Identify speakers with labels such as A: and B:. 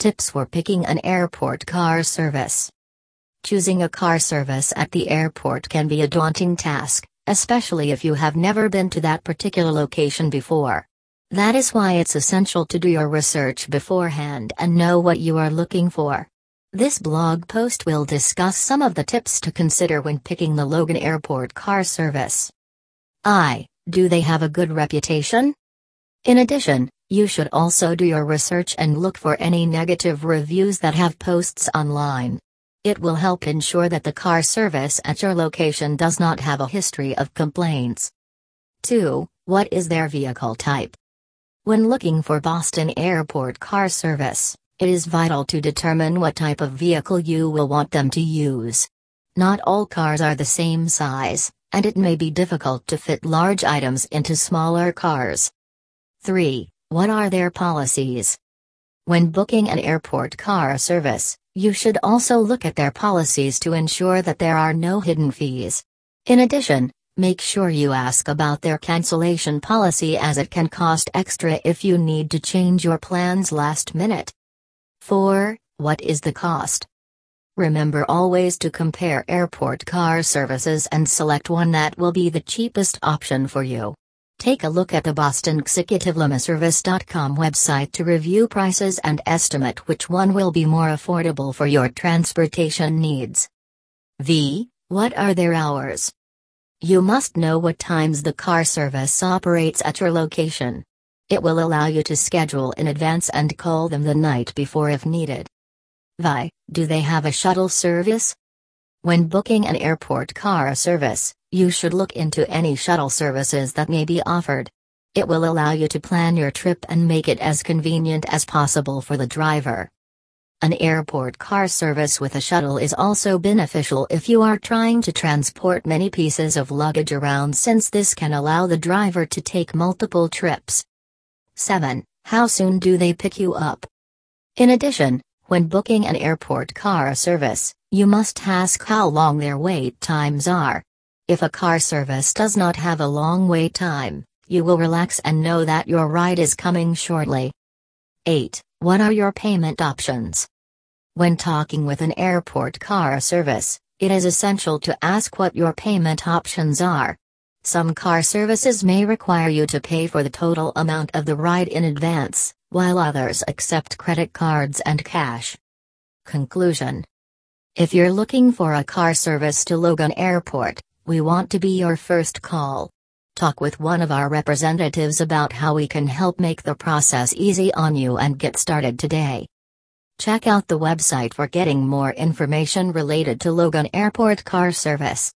A: Tips for picking an airport car service. Choosing a car service at the airport can be a daunting task, especially if you have never been to that particular location before. That is why it's essential to do your research beforehand and know what you are looking for. This blog post will discuss some of the tips to consider when picking the Logan Airport car service. I. Do they have a good reputation? In addition, you should also do your research and look for any negative reviews that have posts online. It will help ensure that the car service at your location does not have a history of complaints. 2. What is their vehicle type? When looking for Boston Airport car service, it is vital to determine what type of vehicle you will want them to use. Not all cars are the same size, and it may be difficult to fit large items into smaller cars. 3. What are their policies? When booking an airport car service, you should also look at their policies to ensure that there are no hidden fees. In addition, make sure you ask about their cancellation policy as it can cost extra if you need to change your plans last minute. 4. What is the cost? Remember always to compare airport car services and select one that will be the cheapest option for you. Take a look at the Boston website to review prices and estimate which one will be more affordable for your transportation needs. V. What are their hours? You must know what times the car service operates at your location. It will allow you to schedule in advance and call them the night before if needed. Vi, do they have a shuttle service? When booking an airport car service, you should look into any shuttle services that may be offered. It will allow you to plan your trip and make it as convenient as possible for the driver. An airport car service with a shuttle is also beneficial if you are trying to transport many pieces of luggage around since this can allow the driver to take multiple trips. 7. How soon do they pick you up? In addition, when booking an airport car service, you must ask how long their wait times are. If a car service does not have a long wait time, you will relax and know that your ride is coming shortly. 8. What are your payment options? When talking with an airport car service, it is essential to ask what your payment options are. Some car services may require you to pay for the total amount of the ride in advance, while others accept credit cards and cash. Conclusion If you're looking for a car service to Logan Airport, we want to be your first call. Talk with one of our representatives about how we can help make the process easy on you and get started today. Check out the website for getting more information related to Logan Airport Car Service.